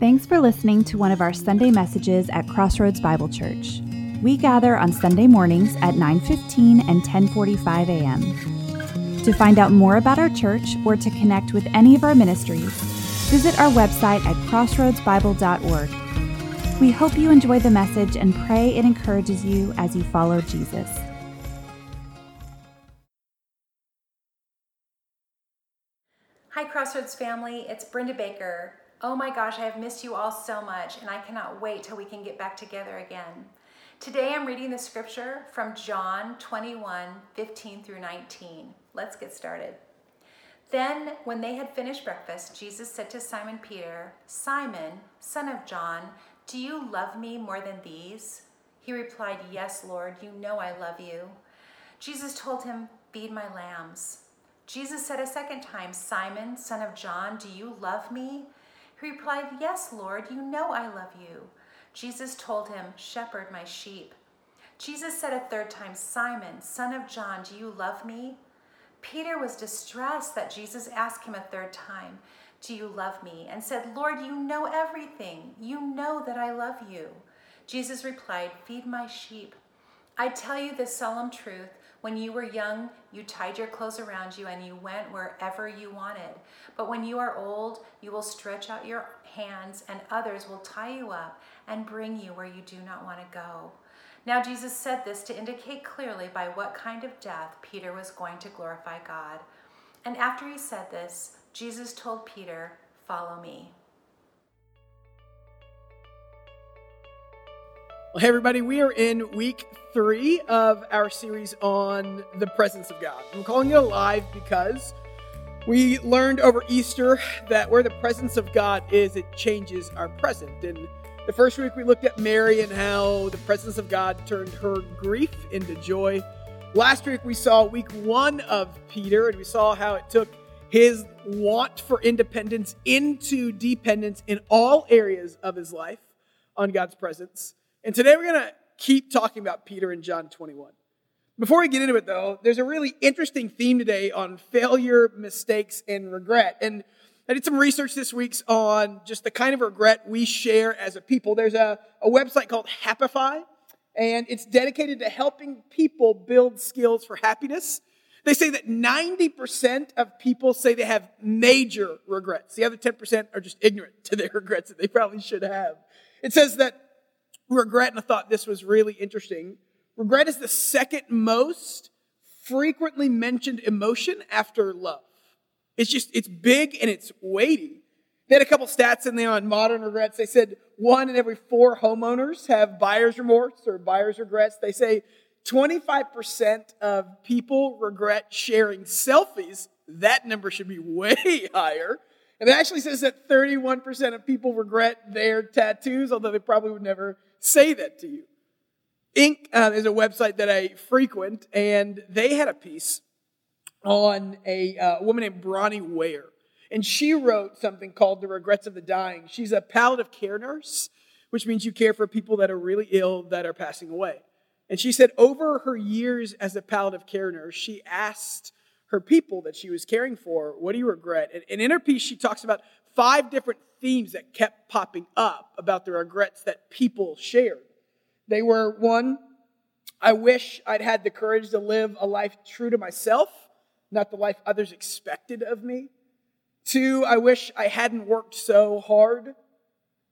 Thanks for listening to one of our Sunday messages at Crossroads Bible Church. We gather on Sunday mornings at 9:15 and 10:45 a.m. To find out more about our church or to connect with any of our ministries, visit our website at crossroadsbible.org. We hope you enjoy the message and pray it encourages you as you follow Jesus. Hi, Crossroads family. It's Brenda Baker. Oh my gosh, I have missed you all so much, and I cannot wait till we can get back together again. Today I'm reading the scripture from John 21 15 through 19. Let's get started. Then, when they had finished breakfast, Jesus said to Simon Peter, Simon, son of John, do you love me more than these? He replied, Yes, Lord, you know I love you. Jesus told him, Feed my lambs. Jesus said a second time, Simon, son of John, do you love me? He replied, Yes, Lord, you know I love you. Jesus told him, Shepherd my sheep. Jesus said a third time, Simon, son of John, do you love me? Peter was distressed that Jesus asked him a third time, Do you love me? and said, Lord, you know everything. You know that I love you. Jesus replied, Feed my sheep. I tell you this solemn truth. When you were young, you tied your clothes around you and you went wherever you wanted. But when you are old, you will stretch out your hands and others will tie you up and bring you where you do not want to go. Now, Jesus said this to indicate clearly by what kind of death Peter was going to glorify God. And after he said this, Jesus told Peter, Follow me. Well, hey, everybody, we are in week three of our series on the presence of God. I'm calling it alive because we learned over Easter that where the presence of God is, it changes our present. And the first week we looked at Mary and how the presence of God turned her grief into joy. Last week we saw week one of Peter and we saw how it took his want for independence into dependence in all areas of his life on God's presence. And today we're going to keep talking about Peter in John 21. Before we get into it, though, there's a really interesting theme today on failure, mistakes, and regret. And I did some research this week on just the kind of regret we share as a people. There's a, a website called Happify, and it's dedicated to helping people build skills for happiness. They say that 90% of people say they have major regrets. The other 10% are just ignorant to their regrets that they probably should have. It says that regret, and I thought this was really interesting. Regret is the second most frequently mentioned emotion after love. It's just, it's big and it's weighty. They had a couple stats in there on modern regrets. They said one in every four homeowners have buyer's remorse or buyer's regrets. They say 25% of people regret sharing selfies. That number should be way higher. And it actually says that 31% of people regret their tattoos, although they probably would never say that to you. Inc. Uh, is a website that I frequent, and they had a piece on a uh, woman named Bronnie Ware. And she wrote something called The Regrets of the Dying. She's a palliative care nurse, which means you care for people that are really ill that are passing away. And she said over her years as a palliative care nurse, she asked her people that she was caring for, What do you regret? And, and in her piece, she talks about five different themes that kept popping up about the regrets that people shared. They were one, I wish I'd had the courage to live a life true to myself, not the life others expected of me. Two, I wish I hadn't worked so hard.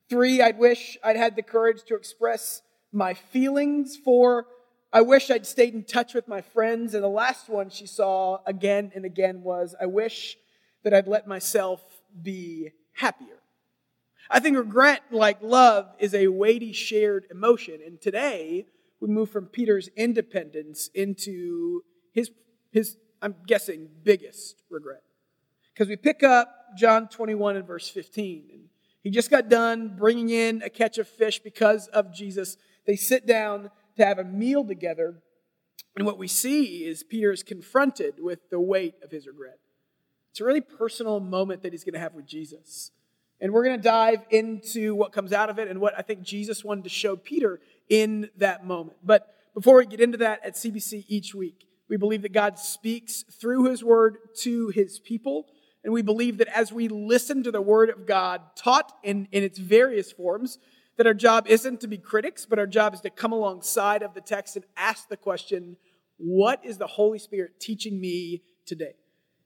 Three, I'd wish I'd had the courage to express my feelings. Four, I wish I'd stayed in touch with my friends. And the last one she saw again and again was, I wish that I'd let myself be happier. I think regret, like love, is a weighty shared emotion. And today, we move from Peter's independence into his, his I'm guessing, biggest regret. Because we pick up John 21 and verse 15. And he just got done bringing in a catch of fish because of Jesus. They sit down to have a meal together. And what we see is Peter is confronted with the weight of his regret. It's a really personal moment that he's going to have with Jesus. And we're going to dive into what comes out of it and what I think Jesus wanted to show Peter in that moment. But before we get into that at CBC each week, we believe that God speaks through his word to his people. And we believe that as we listen to the Word of God taught in, in its various forms, that our job isn't to be critics, but our job is to come alongside of the text and ask the question, what is the Holy Spirit teaching me today?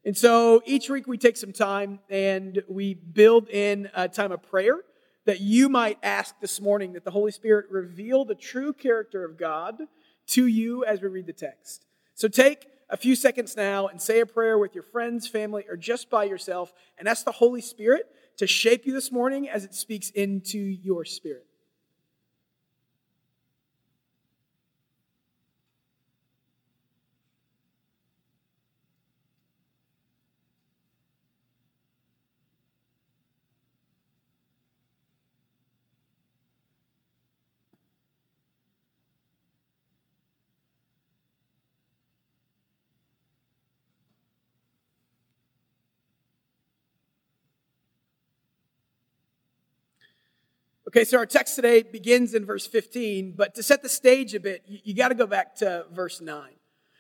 And so each week we take some time and we build in a time of prayer that you might ask this morning that the Holy Spirit reveal the true character of God to you as we read the text. So take a few seconds now and say a prayer with your friends, family, or just by yourself and ask the Holy Spirit to shape you this morning as it speaks into your spirit. Okay, so our text today begins in verse 15, but to set the stage a bit, you, you got to go back to verse 9.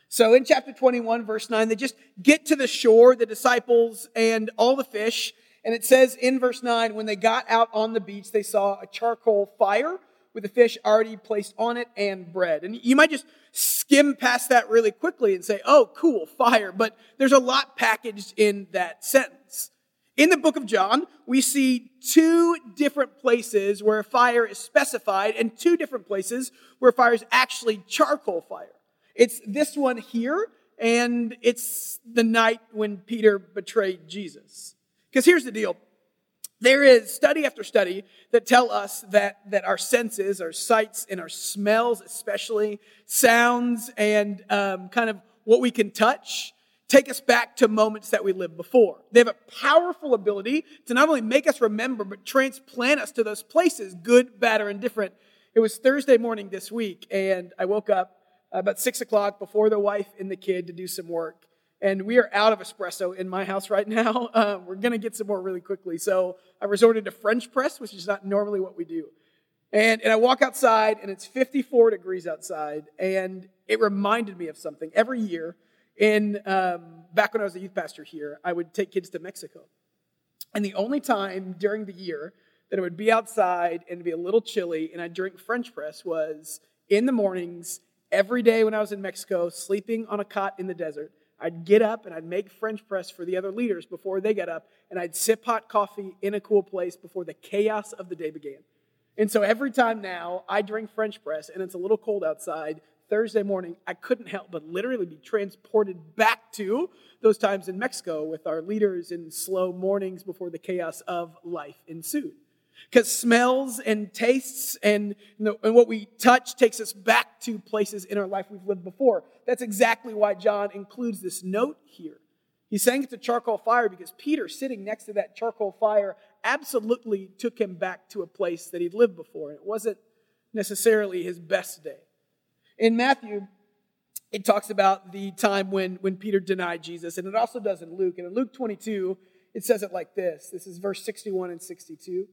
So in chapter 21, verse 9, they just get to the shore, the disciples and all the fish. And it says in verse 9, when they got out on the beach, they saw a charcoal fire with the fish already placed on it and bread. And you might just skim past that really quickly and say, oh, cool, fire. But there's a lot packaged in that sentence. In the book of John, we see two different places where fire is specified and two different places where fire is actually charcoal fire. It's this one here, and it's the night when Peter betrayed Jesus. Because here's the deal. There is study after study that tell us that, that our senses, our sights, and our smells, especially sounds and um, kind of what we can touch, take us back to moments that we lived before. They have a powerful ability to not only make us remember, but transplant us to those places, good, bad, or indifferent. It was Thursday morning this week, and I woke up about six o'clock before the wife and the kid to do some work. And we are out of espresso in my house right now. Uh, we're going to get some more really quickly. So I resorted to French press, which is not normally what we do. And, and I walk outside, and it's 54 degrees outside, and it reminded me of something. Every year, in um, back when I was a youth pastor here, I would take kids to Mexico. And the only time during the year that it would be outside and be a little chilly and I'd drink French press was in the mornings, every day when I was in Mexico, sleeping on a cot in the desert. I'd get up and I'd make French press for the other leaders before they got up, and I'd sip hot coffee in a cool place before the chaos of the day began. And so every time now I drink French press and it's a little cold outside, Thursday morning, I couldn't help but literally be transported back to those times in Mexico with our leaders in slow mornings before the chaos of life ensued. Because smells and tastes and, and what we touch takes us back to places in our life we've lived before. That's exactly why John includes this note here. He's saying it's a charcoal fire because Peter, sitting next to that charcoal fire, absolutely took him back to a place that he'd lived before. And it wasn't necessarily his best day. In Matthew, it talks about the time when, when Peter denied Jesus, and it also does in Luke. And in Luke 22, it says it like this this is verse 61 and 62.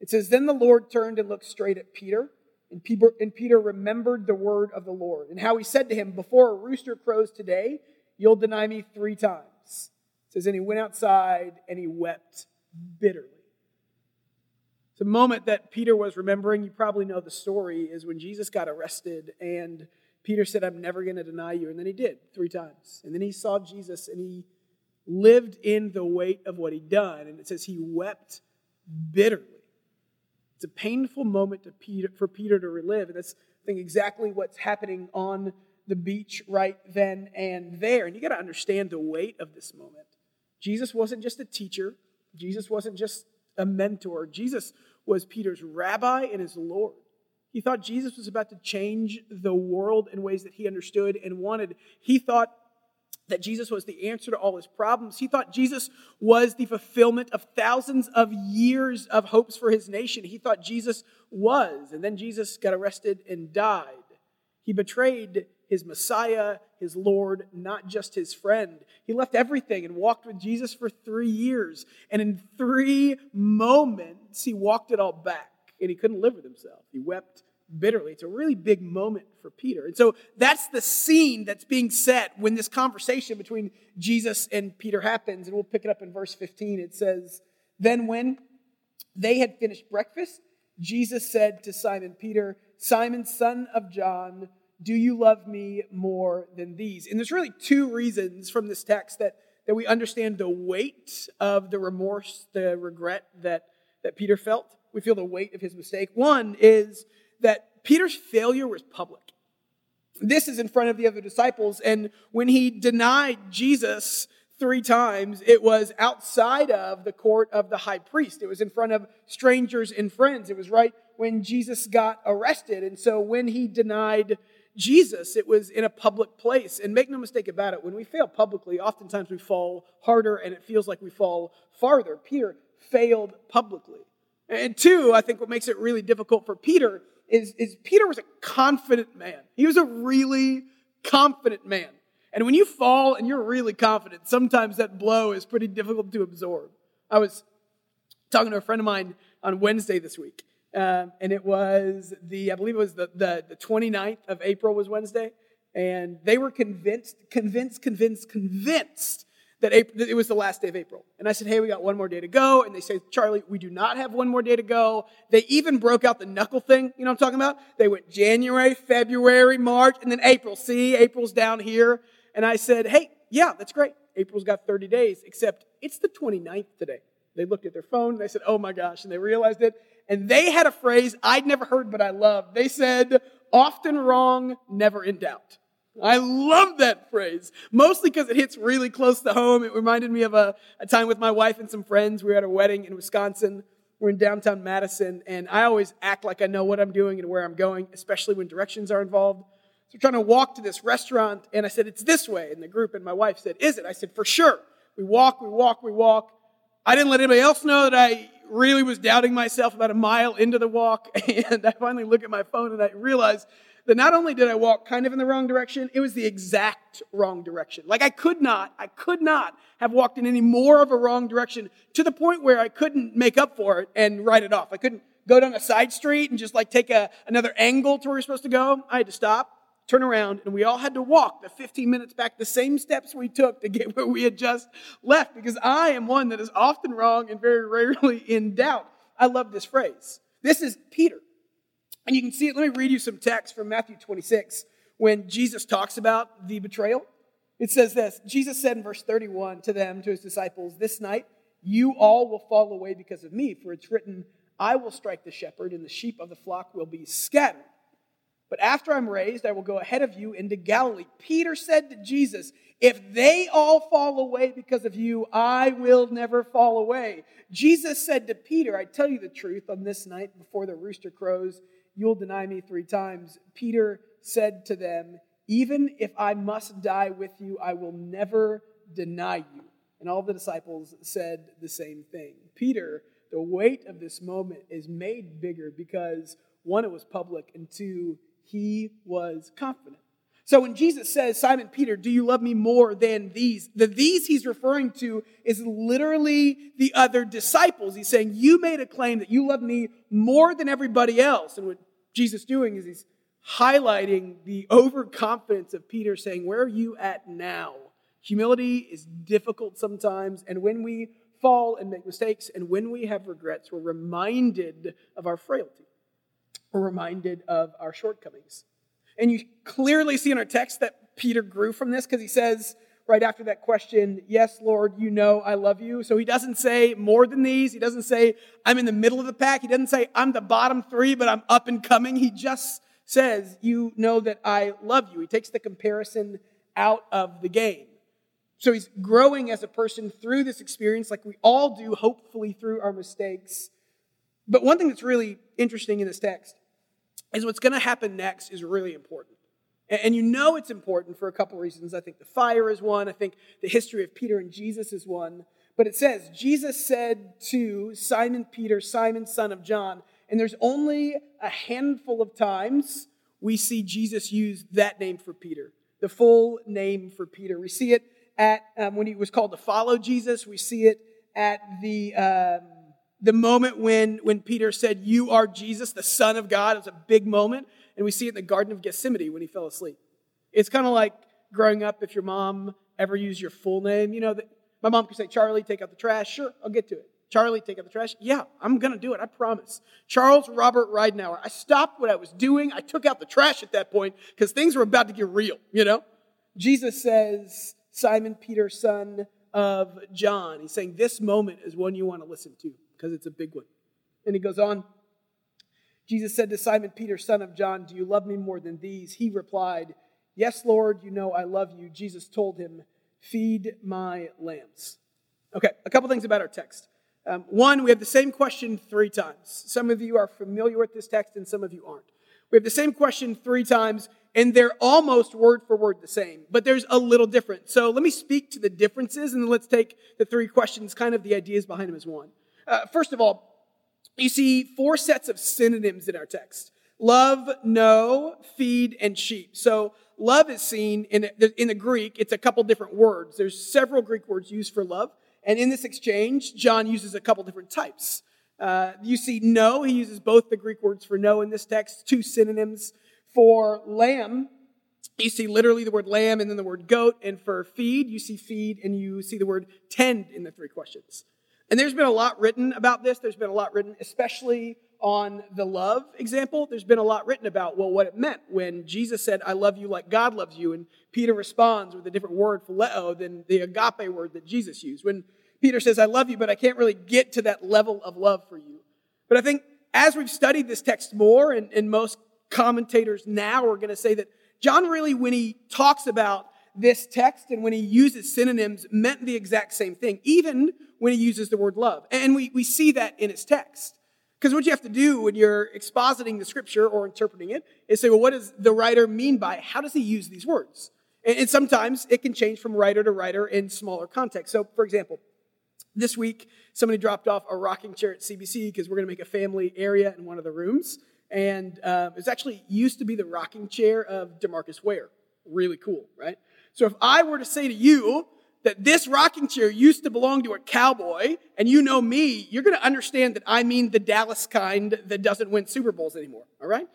It says, Then the Lord turned and looked straight at Peter, and Peter, and Peter remembered the word of the Lord, and how he said to him, Before a rooster crows today, you'll deny me three times. It says, And he went outside and he wept bitterly. The moment that Peter was remembering, you probably know the story, is when Jesus got arrested and Peter said, I'm never going to deny you. And then he did three times. And then he saw Jesus and he lived in the weight of what he'd done. And it says he wept bitterly. It's a painful moment Peter, for Peter to relive. And that's I think exactly what's happening on the beach right then and there. And you got to understand the weight of this moment. Jesus wasn't just a teacher, Jesus wasn't just a mentor. Jesus was Peter's rabbi and his Lord. He thought Jesus was about to change the world in ways that he understood and wanted. He thought that Jesus was the answer to all his problems. He thought Jesus was the fulfillment of thousands of years of hopes for his nation. He thought Jesus was. And then Jesus got arrested and died. He betrayed his Messiah, his Lord, not just his friend. He left everything and walked with Jesus for three years. And in three moments, he walked it all back and he couldn't live with himself. He wept bitterly. It's a really big moment for Peter. And so that's the scene that's being set when this conversation between Jesus and Peter happens. And we'll pick it up in verse 15. It says, Then when they had finished breakfast, Jesus said to Simon Peter, Simon, son of John, do you love me more than these? And there's really two reasons from this text that, that we understand the weight of the remorse, the regret that, that Peter felt. We feel the weight of his mistake. One is that Peter's failure was public. This is in front of the other disciples, and when he denied Jesus three times, it was outside of the court of the high priest. It was in front of strangers and friends. It was right when Jesus got arrested. And so when he denied Jesus, it was in a public place. And make no mistake about it, when we fail publicly, oftentimes we fall harder and it feels like we fall farther. Peter failed publicly. And two, I think what makes it really difficult for Peter is, is Peter was a confident man. He was a really confident man. And when you fall and you're really confident, sometimes that blow is pretty difficult to absorb. I was talking to a friend of mine on Wednesday this week, um, and it was the, I believe it was the, the, the 29th of April was Wednesday. And they were convinced, convinced, convinced, convinced that, April, that it was the last day of April. And I said, hey, we got one more day to go. And they say, Charlie, we do not have one more day to go. They even broke out the knuckle thing. You know what I'm talking about? They went January, February, March, and then April. See, April's down here. And I said, hey, yeah, that's great. April's got 30 days, except it's the 29th today. They looked at their phone and they said, oh my gosh, and they realized it. And they had a phrase I'd never heard, but I loved. They said, often wrong, never in doubt. I love that phrase, mostly because it hits really close to home. It reminded me of a, a time with my wife and some friends. We were at a wedding in Wisconsin. We're in downtown Madison, and I always act like I know what I'm doing and where I'm going, especially when directions are involved. So we're trying to walk to this restaurant, and I said, It's this way. And the group and my wife said, Is it? I said, For sure. We walk, we walk, we walk. I didn't let anybody else know that I really was doubting myself about a mile into the walk. And I finally look at my phone and I realize that not only did I walk kind of in the wrong direction, it was the exact wrong direction. Like I could not, I could not have walked in any more of a wrong direction to the point where I couldn't make up for it and write it off. I couldn't go down a side street and just like take a, another angle to where we are supposed to go. I had to stop, turn around, and we all had to walk the 15 minutes back, the same steps we took to get where we had just left, because I am one that is often wrong and very rarely in doubt. I love this phrase. This is Peter. And you can see it. Let me read you some text from Matthew 26 when Jesus talks about the betrayal. It says this Jesus said in verse 31 to them, to his disciples, This night you all will fall away because of me, for it's written, I will strike the shepherd, and the sheep of the flock will be scattered. But after I'm raised, I will go ahead of you into Galilee. Peter said to Jesus, If they all fall away because of you, I will never fall away. Jesus said to Peter, I tell you the truth, on this night before the rooster crows, you'll deny me three times. Peter said to them, Even if I must die with you, I will never deny you. And all the disciples said the same thing. Peter, the weight of this moment is made bigger because one, it was public, and two, he was confident. So when Jesus says, Simon Peter, do you love me more than these? The these he's referring to is literally the other disciples. He's saying, You made a claim that you love me more than everybody else. And what Jesus is doing is he's highlighting the overconfidence of Peter, saying, Where are you at now? Humility is difficult sometimes, and when we fall and make mistakes, and when we have regrets, we're reminded of our frailty. We're reminded of our shortcomings. And you clearly see in our text that Peter grew from this because he says right after that question, Yes, Lord, you know I love you. So he doesn't say more than these. He doesn't say I'm in the middle of the pack. He doesn't say I'm the bottom three, but I'm up and coming. He just says, You know that I love you. He takes the comparison out of the game. So he's growing as a person through this experience, like we all do, hopefully through our mistakes. But one thing that's really interesting in this text is what's going to happen next is really important. And you know it's important for a couple reasons. I think the fire is one. I think the history of Peter and Jesus is one. But it says, Jesus said to Simon Peter, Simon, son of John, and there's only a handful of times we see Jesus use that name for Peter, the full name for Peter. We see it at um, when he was called to follow Jesus. We see it at the um, the moment when, when Peter said, You are Jesus, the Son of God, it was a big moment. And we see it in the Garden of Gethsemane when he fell asleep. It's kind of like growing up if your mom ever used your full name. You know, my mom could say, Charlie, take out the trash. Sure, I'll get to it. Charlie, take out the trash. Yeah, I'm going to do it. I promise. Charles Robert Ridenauer. I stopped what I was doing. I took out the trash at that point because things were about to get real, you know? Jesus says, Simon Peter, son of John. He's saying this moment is one you want to listen to because it's a big one. And he goes on. Jesus said to Simon Peter, son of John, Do you love me more than these? He replied, Yes, Lord, you know I love you. Jesus told him, Feed my lambs. Okay, a couple things about our text. Um, one, we have the same question three times. Some of you are familiar with this text and some of you aren't. We have the same question three times, and they're almost word for word the same, but there's a little different. So let me speak to the differences, and then let's take the three questions, kind of the ideas behind them as one. Uh, first of all, you see four sets of synonyms in our text love, know, feed, and sheep. So love is seen in, in the Greek, it's a couple different words. There's several Greek words used for love. And in this exchange, John uses a couple different types. Uh, you see know, he uses both the Greek words for know in this text, two synonyms. For lamb, you see literally the word lamb and then the word goat. And for feed, you see feed and you see the word tend in the three questions. And there's been a lot written about this. There's been a lot written, especially on the love example. There's been a lot written about, well, what it meant when Jesus said, I love you like God loves you. And Peter responds with a different word, phileo, than the agape word that Jesus used. When Peter says, I love you, but I can't really get to that level of love for you. But I think as we've studied this text more, and, and most commentators now are going to say that John really, when he talks about this text and when he uses synonyms, meant the exact same thing, even when he uses the word love. And we, we see that in his text. Because what you have to do when you're expositing the scripture or interpreting it is say, well, what does the writer mean by it? How does he use these words? And, and sometimes it can change from writer to writer in smaller context. So, for example, this week, somebody dropped off a rocking chair at CBC because we're going to make a family area in one of the rooms. And uh, it's actually used to be the rocking chair of Demarcus Ware. Really cool, right? So if I were to say to you that this rocking chair used to belong to a cowboy, and you know me, you're going to understand that I mean the Dallas kind that doesn't win Super Bowls anymore, all right?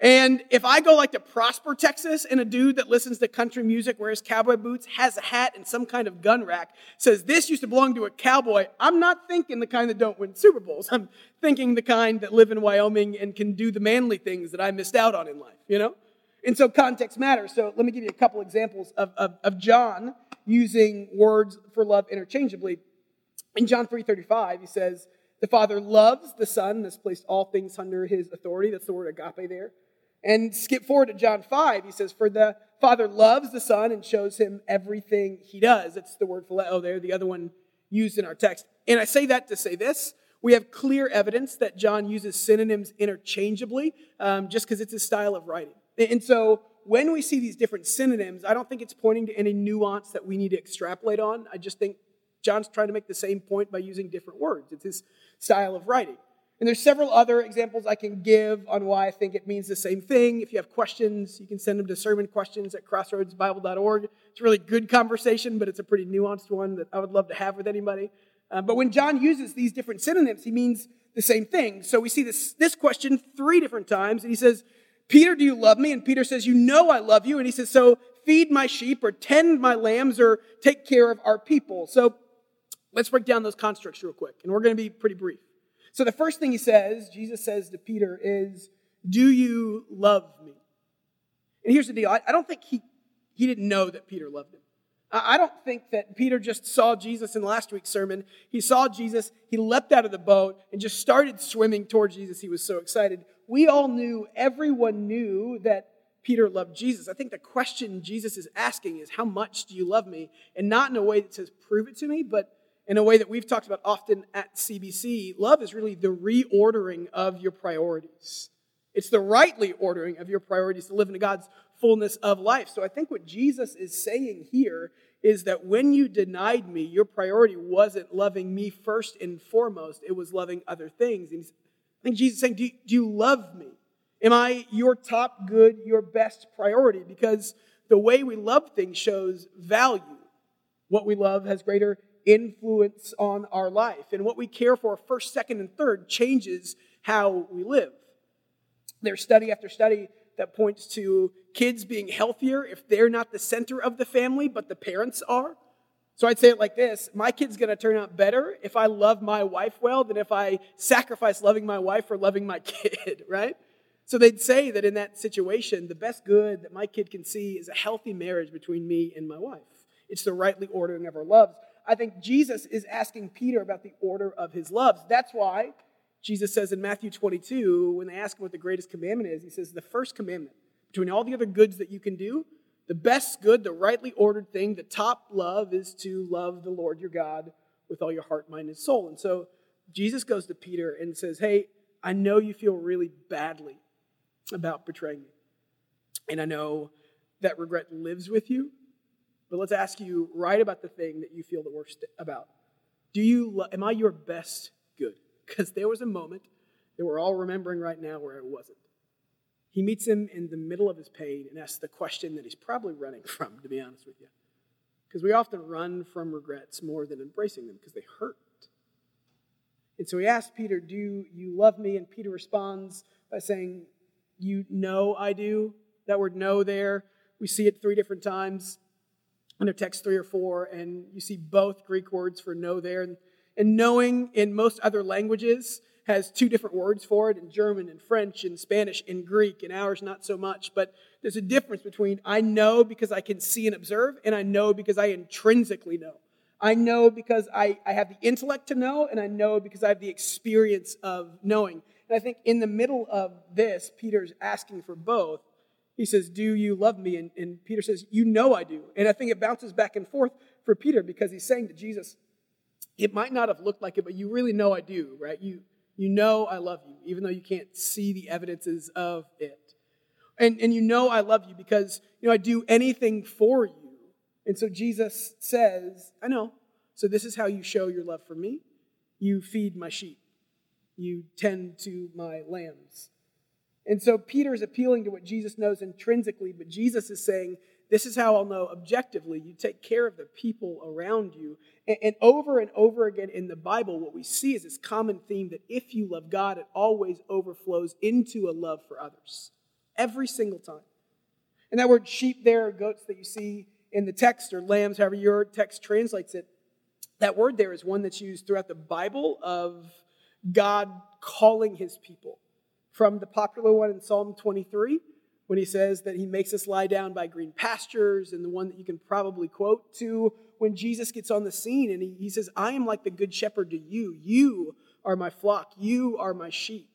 And if I go like to Prosper, Texas, and a dude that listens to country music, wears cowboy boots, has a hat and some kind of gun rack, says this used to belong to a cowboy, I'm not thinking the kind that don't win Super Bowls. I'm thinking the kind that live in Wyoming and can do the manly things that I missed out on in life, you know? And so context matters. So let me give you a couple examples of, of, of John using words for love interchangeably. In John 3.35, he says, the Father loves the Son has placed all things under his authority. That's the word agape there. And skip forward to John 5, he says, For the Father loves the Son and shows him everything he does. That's the word phileo there, the other one used in our text. And I say that to say this. We have clear evidence that John uses synonyms interchangeably um, just because it's his style of writing. And so when we see these different synonyms, I don't think it's pointing to any nuance that we need to extrapolate on. I just think John's trying to make the same point by using different words. It's his style of writing. And there's several other examples I can give on why I think it means the same thing. If you have questions, you can send them to sermonquestions at crossroadsbible.org. It's a really good conversation, but it's a pretty nuanced one that I would love to have with anybody. Uh, but when John uses these different synonyms, he means the same thing. So we see this, this question three different times, and he says, Peter, do you love me? And Peter says, You know I love you. And he says, So feed my sheep, or tend my lambs, or take care of our people. So let's break down those constructs real quick, and we're going to be pretty brief. So the first thing he says, Jesus says to Peter, is, Do you love me? And here's the deal I, I don't think he, he didn't know that Peter loved him. I, don't think that Peter just saw Jesus in last week's sermon. He saw Jesus, he leapt out of the boat, and just started swimming towards Jesus. He was so excited. We all knew, everyone knew that Peter loved Jesus. I think the question Jesus is asking is, How much do you love me? And not in a way that says, Prove it to me, but in a way that we've talked about often at CBC, love is really the reordering of your priorities. It's the rightly ordering of your priorities to live into God's fullness of life. So I think what Jesus is saying here is that when you denied me, your priority wasn't loving me first and foremost, it was loving other things. And I think Jesus is saying, do do you love me? Am I your top good, your best priority? Because the way we love things shows value. What we love has greater influence on our life. And what we care for first, second, and third changes how we live. There's study after study that points to kids being healthier if they're not the center of the family, but the parents are. So I'd say it like this My kid's to turn out better if I love my wife well than if I sacrifice loving my wife for loving my kid, right? So they'd say that in that situation, the best good that my kid can see is a healthy marriage between me and my wife. It's the rightly ordering of our loves. I think Jesus is asking Peter about the order of his loves. That's why Jesus says in Matthew 22, when they ask him what the greatest commandment is, he says, The first commandment, between all the other goods that you can do, the best good, the rightly ordered thing, the top love is to love the Lord your God with all your heart, mind, and soul. And so Jesus goes to Peter and says, Hey, I know you feel really badly about betraying me. And I know that regret lives with you. But let's ask you right about the thing that you feel the worst about. Do you am I your best good? Because there was a moment that we're all remembering right now where it wasn't. He meets him in the middle of his pain and asks the question that he's probably running from, to be honest with you. Because we often run from regrets more than embracing them because they hurt. And so he asks Peter, Do you love me? And Peter responds by saying, You know I do. That word know there, we see it three different times under text three or four, and you see both Greek words for know there. And, and knowing in most other languages has two different words for it in German and French and Spanish and Greek, and ours not so much. But there's a difference between I know because I can see and observe, and I know because I intrinsically know. I know because I, I have the intellect to know, and I know because I have the experience of knowing. And I think in the middle of this, Peter's asking for both. He says, Do you love me? And, and Peter says, You know I do. And I think it bounces back and forth for Peter because he's saying to Jesus, It might not have looked like it, but you really know I do, right? You, you know I love you, even though you can't see the evidences of it. And, and you know I love you because, you know, I do anything for you. And so Jesus says, I know. So this is how you show your love for me. You feed my sheep. You tend to my lambs. And so Peter is appealing to what Jesus knows intrinsically, but Jesus is saying, this is how I'll know objectively. You take care of the people around you. And, and, over and over again in the Bible, what we see is this common theme that if you love God, it always overflows into a love for others. Every single time. And that word sheep there, goats that you see in the text, or lambs, however your text translates it, that word there is one that's used throughout the Bible of God calling his people. From the popular one in Psalm 23, when he says that he makes us lie down by green pastures, and the one that you can probably quote to when Jesus gets on the scene and he, he says, I am like the good shepherd to you. You are my flock. You are my sheep.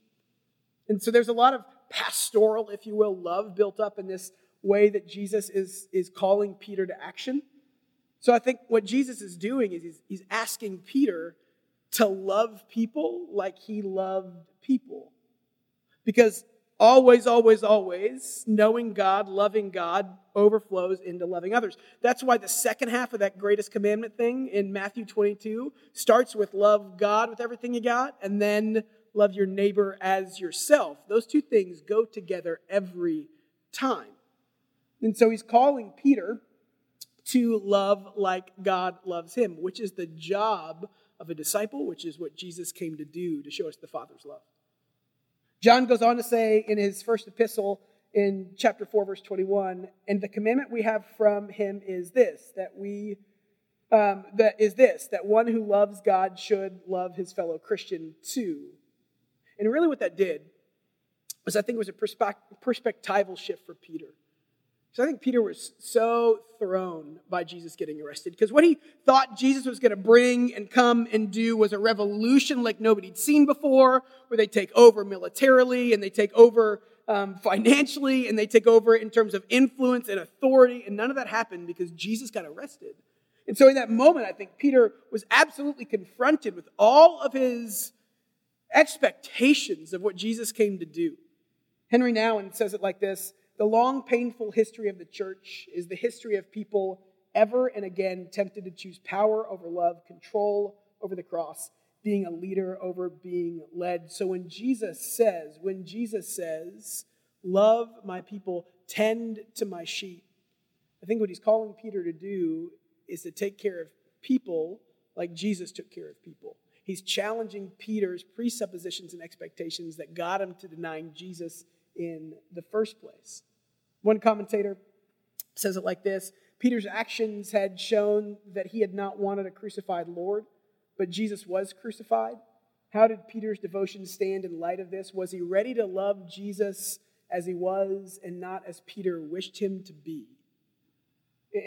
And so there's a lot of pastoral, if you will, love built up in this way that Jesus is, is calling Peter to action. So I think what Jesus is doing is he's, he's asking Peter to love people like he loved people. Because always, always, always, knowing God, loving God, overflows into loving others. That's why the second half of that greatest commandment thing in Matthew 22 starts with love God with everything you got, and then love your neighbor as yourself. Those two things go together every time. And so he's calling Peter to love like God loves him, which is the job of a disciple, which is what Jesus came to do to show us the Father's love. John goes on to say in his first epistle in chapter 4, verse 21, and the commandment we have from him is this, that we um, that is this, that one who loves God should love his fellow Christian too. And really what that did was I think it was a perspectival shift for Peter. So I think Peter was so thrown by Jesus getting arrested because what he thought Jesus was going to bring and come and do was a revolution like nobody'd seen before, where they take over militarily and they take over um, financially and they take over in terms of influence and authority. And none of that happened because Jesus got arrested. And so in that moment, I think Peter was absolutely confronted with all of his expectations of what Jesus came to do. Henry Nouwen says it like this the long, painful history of the church is the history of people ever and again tempted to choose power over love, control over the cross, being a leader over being led. So when Jesus says, when Jesus says, love my people, tend to my sheep, I think what he's calling Peter to do is to take care of people like Jesus took care of people. He's challenging Peter's presuppositions and expectations that got him to denying Jesus in the first place. One commentator says it like this Peter's actions had shown that he had not wanted a crucified Lord, but Jesus was crucified. How did Peter's devotion stand in light of this? Was he ready to love Jesus as he was and not as Peter wished him to be?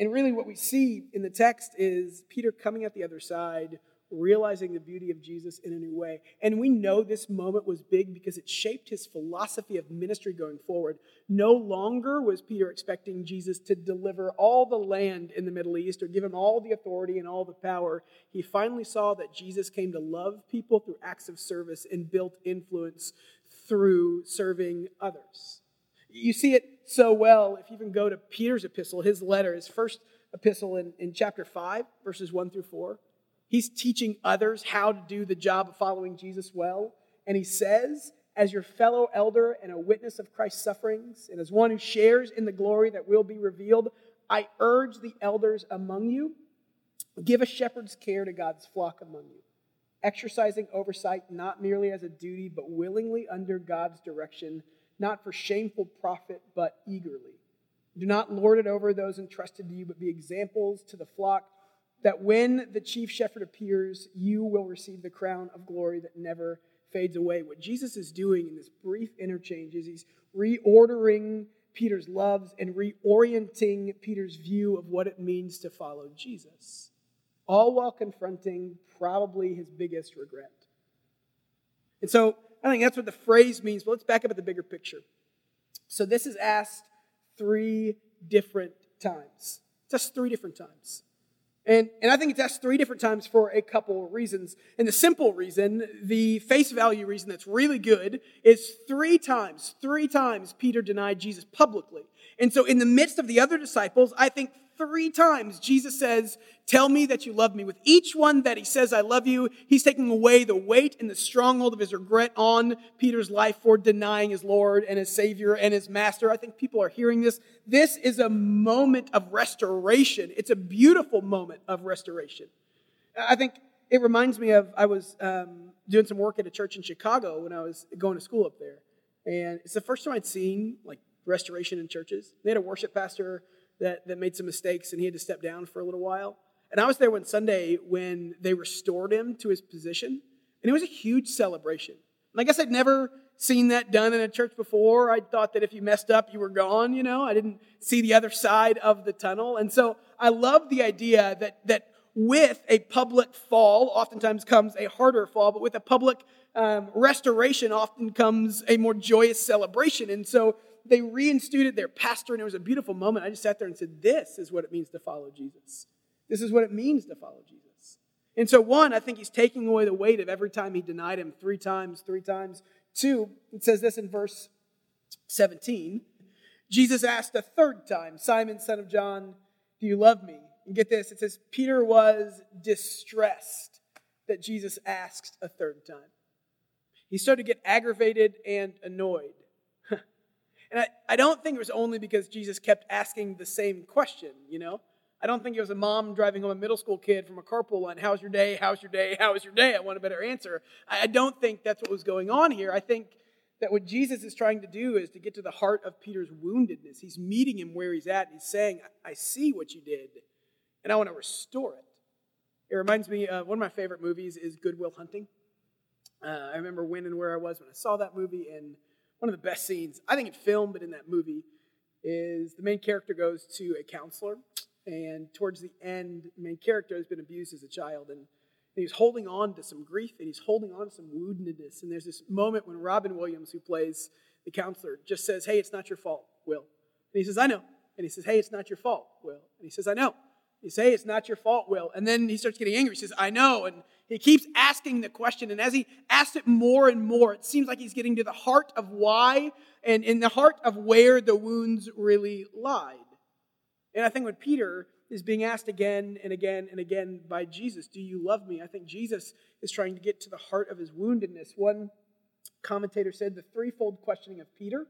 And really, what we see in the text is Peter coming at the other side, realizing the beauty of Jesus in a new way. And we know this moment was big because it shaped his philosophy of ministry going forward. No longer was Peter expecting Jesus to deliver all the land in the Middle East or give him all the authority and all the power. He finally saw that Jesus came to love people through acts of service and built influence through serving others. You see it so well if you even go to Peter's epistle, his letter, his first epistle in, in chapter 5, verses 1 through 4. He's teaching others how to do the job of following Jesus well. And he says, as your fellow elder and a witness of Christ's sufferings, and as one who shares in the glory that will be revealed, I urge the elders among you, give a shepherd's care to God's flock among you, exercising oversight not merely as a duty, but willingly under God's direction, not for shameful profit, but eagerly. Do not lord it over those entrusted to you, but be examples to the flock that when the chief shepherd appears, you will receive the crown of glory that never fades away. What Jesus is doing in this brief interchange is he's reordering Peter's loves and reorienting Peter's view of what it means to follow Jesus, all while confronting probably his biggest regret. And so I think that's what the phrase means, but let's back up at the bigger picture. So this is asked three different times. Just three different times. And, and I think it's asked three different times for a couple of reasons. And the simple reason, the face value reason that's really good, is three times, three times Peter denied Jesus publicly. And so, in the midst of the other disciples, I think three times Jesus says, Tell me that you love me. With each one that he says, I love you, he's taking away the weight and the stronghold of his regret on Peter's life for denying his Lord and his Savior and his Master. I think people are hearing this. This is a moment of restoration. It's a beautiful moment of restoration. I think it reminds me of I was um, doing some work at a church in Chicago when I was going to school up there. And it's the first time I'd seen like restoration in churches. They had a worship pastor that, that made some mistakes and he had to step down for a little while. And I was there one Sunday when they restored him to his position, and it was a huge celebration. And I guess I'd never seen that done in a church before. I thought that if you messed up, you were gone, you know. I didn't see the other side of the tunnel. And so I love the idea that, that with a public fall, oftentimes comes a harder fall, but with a public um, restoration often comes a more joyous celebration. And so they reinstituted their pastor, and it was a beautiful moment. I just sat there and said, This is what it means to follow Jesus. This is what it means to follow Jesus. And so, one, I think he's taking away the weight of every time he denied him three times, three times. Two, it says this in verse 17 Jesus asked a third time, Simon, son of John, do you love me? And get this, it says, Peter was distressed that Jesus asked a third time. He started to get aggravated and annoyed. And I, I don't think it was only because Jesus kept asking the same question, you know? I don't think it was a mom driving home a middle school kid from a carpool line, How's your day? How's your day? How was your day? I want a better answer. I don't think that's what was going on here. I think that what Jesus is trying to do is to get to the heart of Peter's woundedness. He's meeting him where he's at. And he's saying, I see what you did, and I want to restore it. It reminds me one of my favorite movies is Good Will Hunting. Uh, I remember when and where I was when I saw that movie, and one of the best scenes, I think in film, but in that movie, is the main character goes to a counselor, and towards the end, the main character has been abused as a child, and, and he's holding on to some grief, and he's holding on to some woundedness. And there's this moment when Robin Williams, who plays the counselor, just says, "Hey, it's not your fault, Will." And he says, "I know." And he says, "Hey, it's not your fault, Will." And he says, "I know." Says, "Hey, it's not your fault, Will." And then he starts getting angry. He says, "I know." And he keeps asking the question, and as he asks it more and more, it seems like he's getting to the heart of why and in the heart of where the wounds really lied. And I think when Peter is being asked again and again and again by Jesus, Do you love me? I think Jesus is trying to get to the heart of his woundedness. One commentator said the threefold questioning of Peter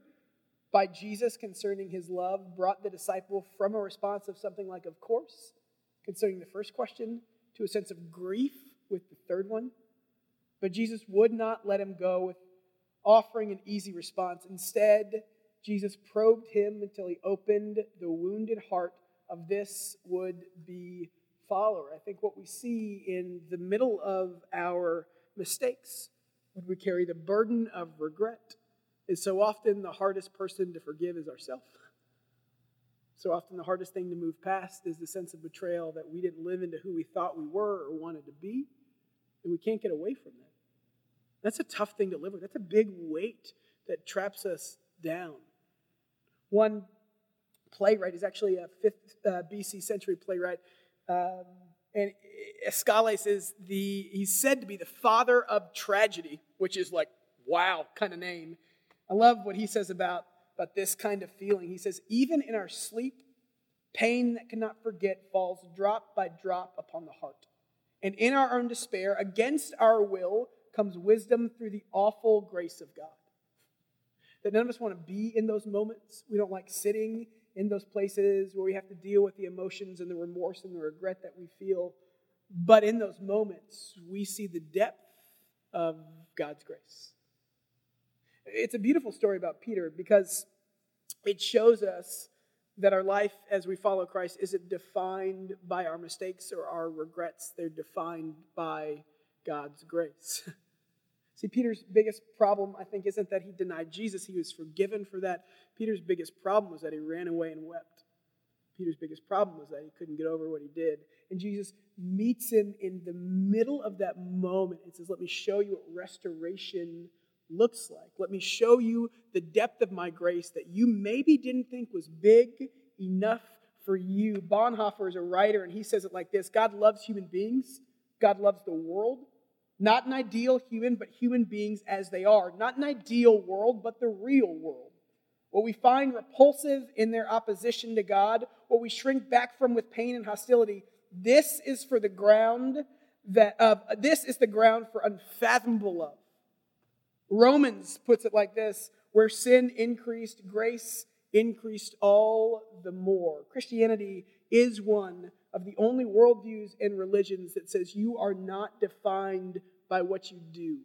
by Jesus concerning his love brought the disciple from a response of something like, Of course, concerning the first question to a sense of grief with the third one. But Jesus would not let him go with offering an easy response. Instead, Jesus probed him until he opened the wounded heart of this would be follower. I think what we see in the middle of our mistakes when we carry the burden of regret is so often the hardest person to forgive is ourselves. So often the hardest thing to move past is the sense of betrayal that we didn't live into who we thought we were or wanted to be, and we can't get away from that. That's a tough thing to live with. That's a big weight that traps us down. One playwright is actually a 5th uh, BC century playwright. Um, and Aeschylus is the, he's said to be the father of tragedy, which is like, wow, kind of name. I love what he says about, about this kind of feeling. He says, even in our sleep, pain that cannot forget falls drop by drop upon the heart. And in our own despair, against our will, comes wisdom through the awful grace of God. That none of us want to be in those moments. We don't like sitting in those places where we have to deal with the emotions and the remorse and the regret that we feel. But in those moments, we see the depth of God's grace. It's a beautiful story about Peter because it shows us that our life as we follow Christ isn't defined by our mistakes or our regrets, they're defined by God's grace. See, Peter's biggest problem, I think, isn't that he denied Jesus. He was forgiven for that. Peter's biggest problem was that he ran away and wept. Peter's biggest problem was that he couldn't get over what he did. And Jesus meets him in the middle of that moment and says, Let me show you what restoration looks like. Let me show you the depth of my grace that you maybe didn't think was big enough for you. Bonhoeffer is a writer, and he says it like this God loves human beings, God loves the world. Not an ideal human, but human beings as they are. Not an ideal world, but the real world. What we find repulsive in their opposition to God, what we shrink back from with pain and hostility, this is for the ground that uh, this is the ground for unfathomable love. Romans puts it like this where sin increased, grace increased all the more. Christianity is one of the only worldviews and religions that says you are not defined by what you do.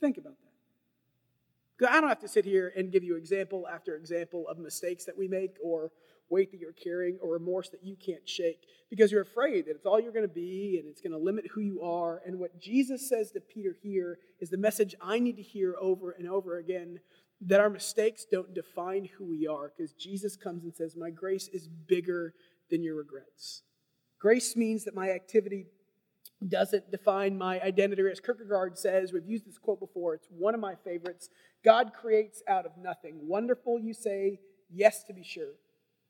Think about that. I don't have to sit here and give you example after example of mistakes that we make or weight that you're carrying or remorse that you can't shake because you're afraid that it's all you're going to be and it's going to limit who you are. And what Jesus says to Peter here is the message I need to hear over and over again that our mistakes don't define who we are because Jesus comes and says, My grace is bigger than your regrets. Grace means that my activity doesn't define my identity. As Kierkegaard says, we've used this quote before, it's one of my favorites God creates out of nothing. Wonderful, you say, yes, to be sure.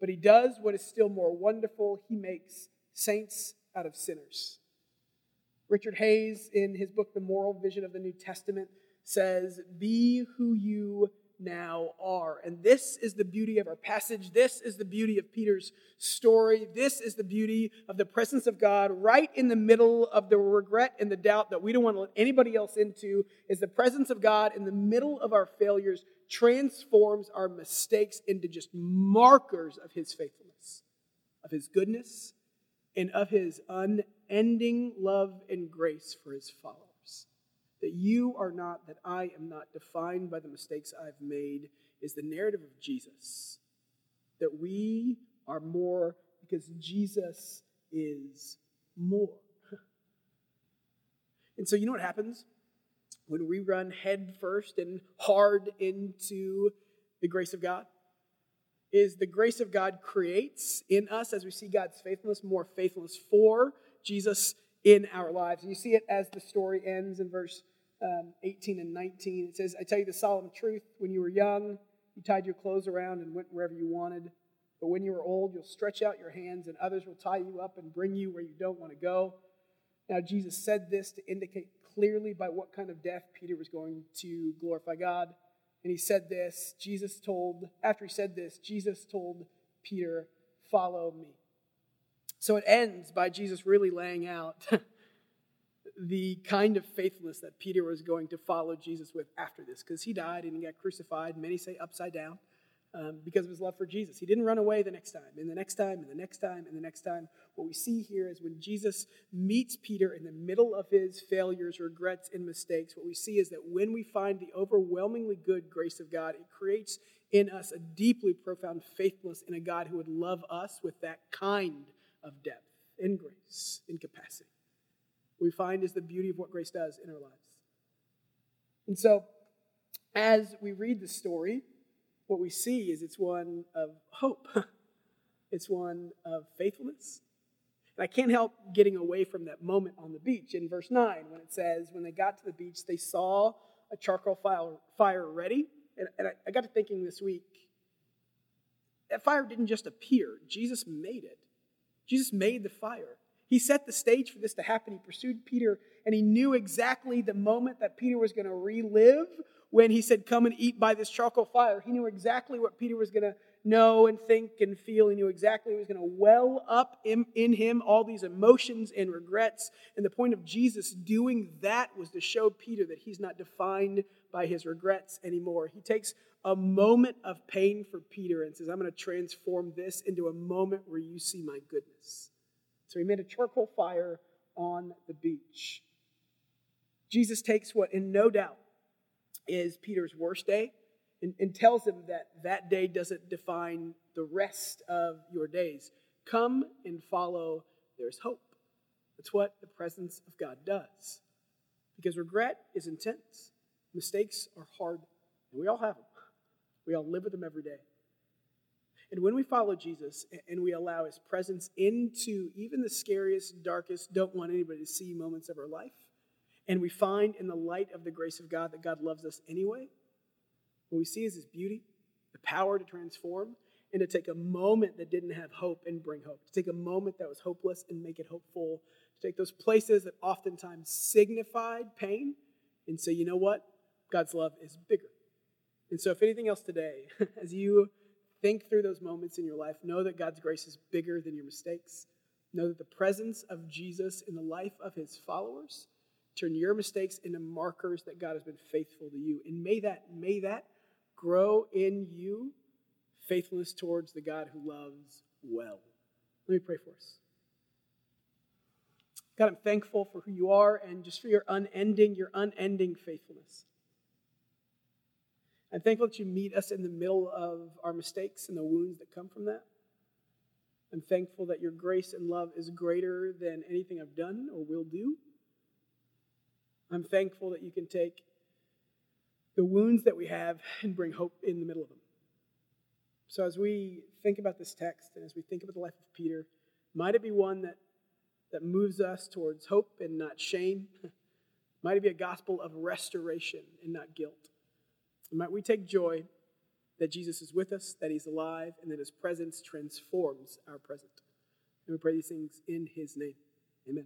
But he does what is still more wonderful. He makes saints out of sinners. Richard Hays, in his book, The Moral Vision of the New Testament, says, Be who you now are. And this is the beauty of our passage. This is the beauty of Peter's story. This is the beauty of the presence of God right in the middle of the regret and the doubt that we don't want to let anybody else into is the presence of God in the middle of our failures transforms our mistakes into just markers of his faithfulness, of his goodness, and of his unending love and grace for his followers that you are not, that I am not defined by the mistakes I've made, is the narrative of Jesus. That we are more because Jesus is more. and so, you know what happens when we run head first and hard into the grace of God? Is the grace of God creates in us, as we see God's faithfulness, more faithfulness for Jesus in our lives. And you see it as the story ends in verse um, 18 and 19. It says, I tell you the solemn truth, when you were young, you tied your clothes around and went wherever you wanted. But when you are old, you'll stretch out your hands, and others will tie you up and bring you where you don't want to go. Now, Jesus said this to indicate clearly by what kind of death Peter was going to glorify God. And he said this, Jesus told, after he said this, Jesus told Peter, Follow me. So it ends by Jesus really laying out the kind of faithfulness that Peter was going to follow Jesus with after this, because he died and he got crucified. Many say upside down. um, because of his love for Jesus. He didn't run away the next time, and the next time, and the next time, and the next time. What we see here is when Jesus meets Peter in the middle of his failures, regrets, and mistakes, what we see is that when we find the overwhelmingly good grace of God, it creates in us a deeply profound faithfulness in a God who would love us with that kind of depth and grace and capacity. We find is the beauty of what grace does in our lives. And so, as we read the story, what we see is it's one of hope, it's one of faithfulness. And I can't help getting away from that moment on the beach in verse 9 when it says, When they got to the beach, they saw a charcoal fire ready. And, and I, I got to thinking this week, that fire didn't just appear, Jesus made it. Jesus made the fire. He set the stage for this to happen. He pursued Peter, and he knew exactly the moment that Peter was going to relive when he said, Come and eat by this charcoal fire, he knew exactly what Peter was going to know and think and feel. He knew exactly what was going to well up in, in him all these emotions and regrets. And the point of Jesus doing that was to show Peter that he's not defined by his regrets anymore. He takes a moment of pain for Peter and says, I'm going to transform this into a moment where you see my goodness. So he made a charcoal fire on the beach. Jesus takes what, in no doubt, is Peter's worst day and, and tells him that that day doesn't define the rest of your days. Come and follow, there's hope. That's what the presence of God does. Because regret is intense, mistakes are hard, and we all have them. We all live with them every day. And when we follow Jesus and we allow his presence into even the scariest, darkest, don't want anybody to see moments of our life, and we find in the light of the grace of God that God loves us anyway, what we see is his beauty, the power to transform, and to take a moment that didn't have hope and bring hope, to take a moment that was hopeless and make it hopeful, to take those places that oftentimes signified pain and say, you know what? God's love is bigger. And so, if anything else today, as you think through those moments in your life, know that God's grace is bigger than your mistakes. Know that the presence of Jesus in the life of his followers Turn your mistakes into markers that God has been faithful to you. And may that, may that grow in you faithfulness towards the God who loves well. Let me pray for us. God, I'm thankful for who you are and just for your unending, your unending faithfulness. I'm thankful that you meet us in the middle of our mistakes and the wounds that come from that. I'm thankful that your grace and love is greater than anything I've done or will do. I'm thankful that you can take the wounds that we have and bring hope in the middle of them. So, as we think about this text and as we think about the life of Peter, might it be one that, that moves us towards hope and not shame? might it be a gospel of restoration and not guilt? And might we take joy that Jesus is with us, that he's alive, and that his presence transforms our present? And we pray these things in his name. Amen.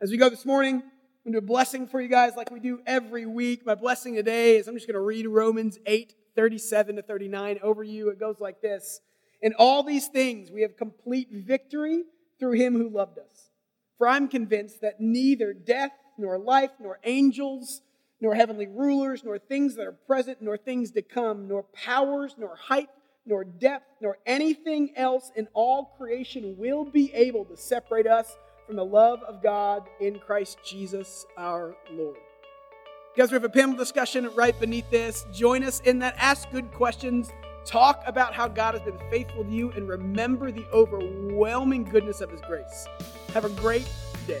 As we go this morning, I'm going to do a blessing for you guys like we do every week. My blessing today is I'm just going to read Romans 8, 37 to 39 over you. It goes like this In all these things, we have complete victory through him who loved us. For I'm convinced that neither death, nor life, nor angels, nor heavenly rulers, nor things that are present, nor things to come, nor powers, nor height, nor depth, nor anything else in all creation will be able to separate us from the love of God in Christ Jesus our Lord. Guys, we have a panel discussion right beneath this. Join us in that. Ask good questions. Talk about how God has been faithful to you and remember the overwhelming goodness of His grace. Have a great day.